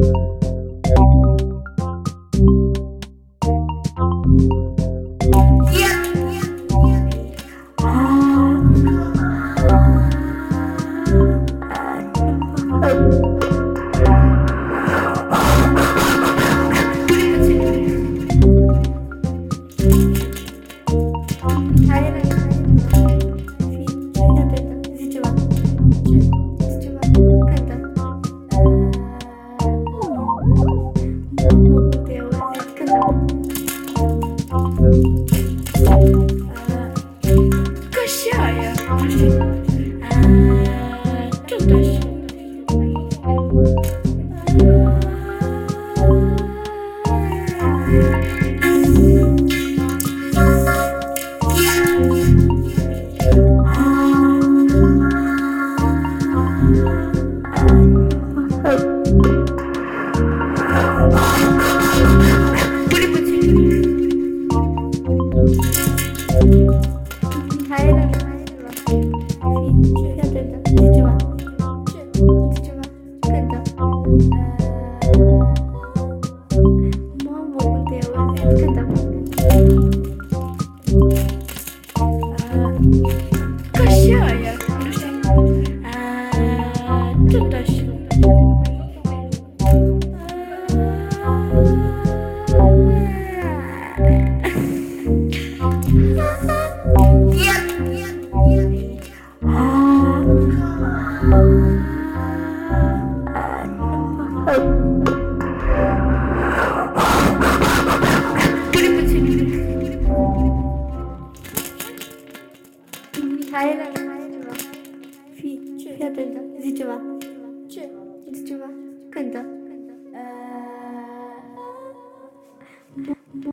Oh. Кощая. Hayır, hayır, hayır. Fi, çü, yapın, zicva, çü. Qu'est-ce que tu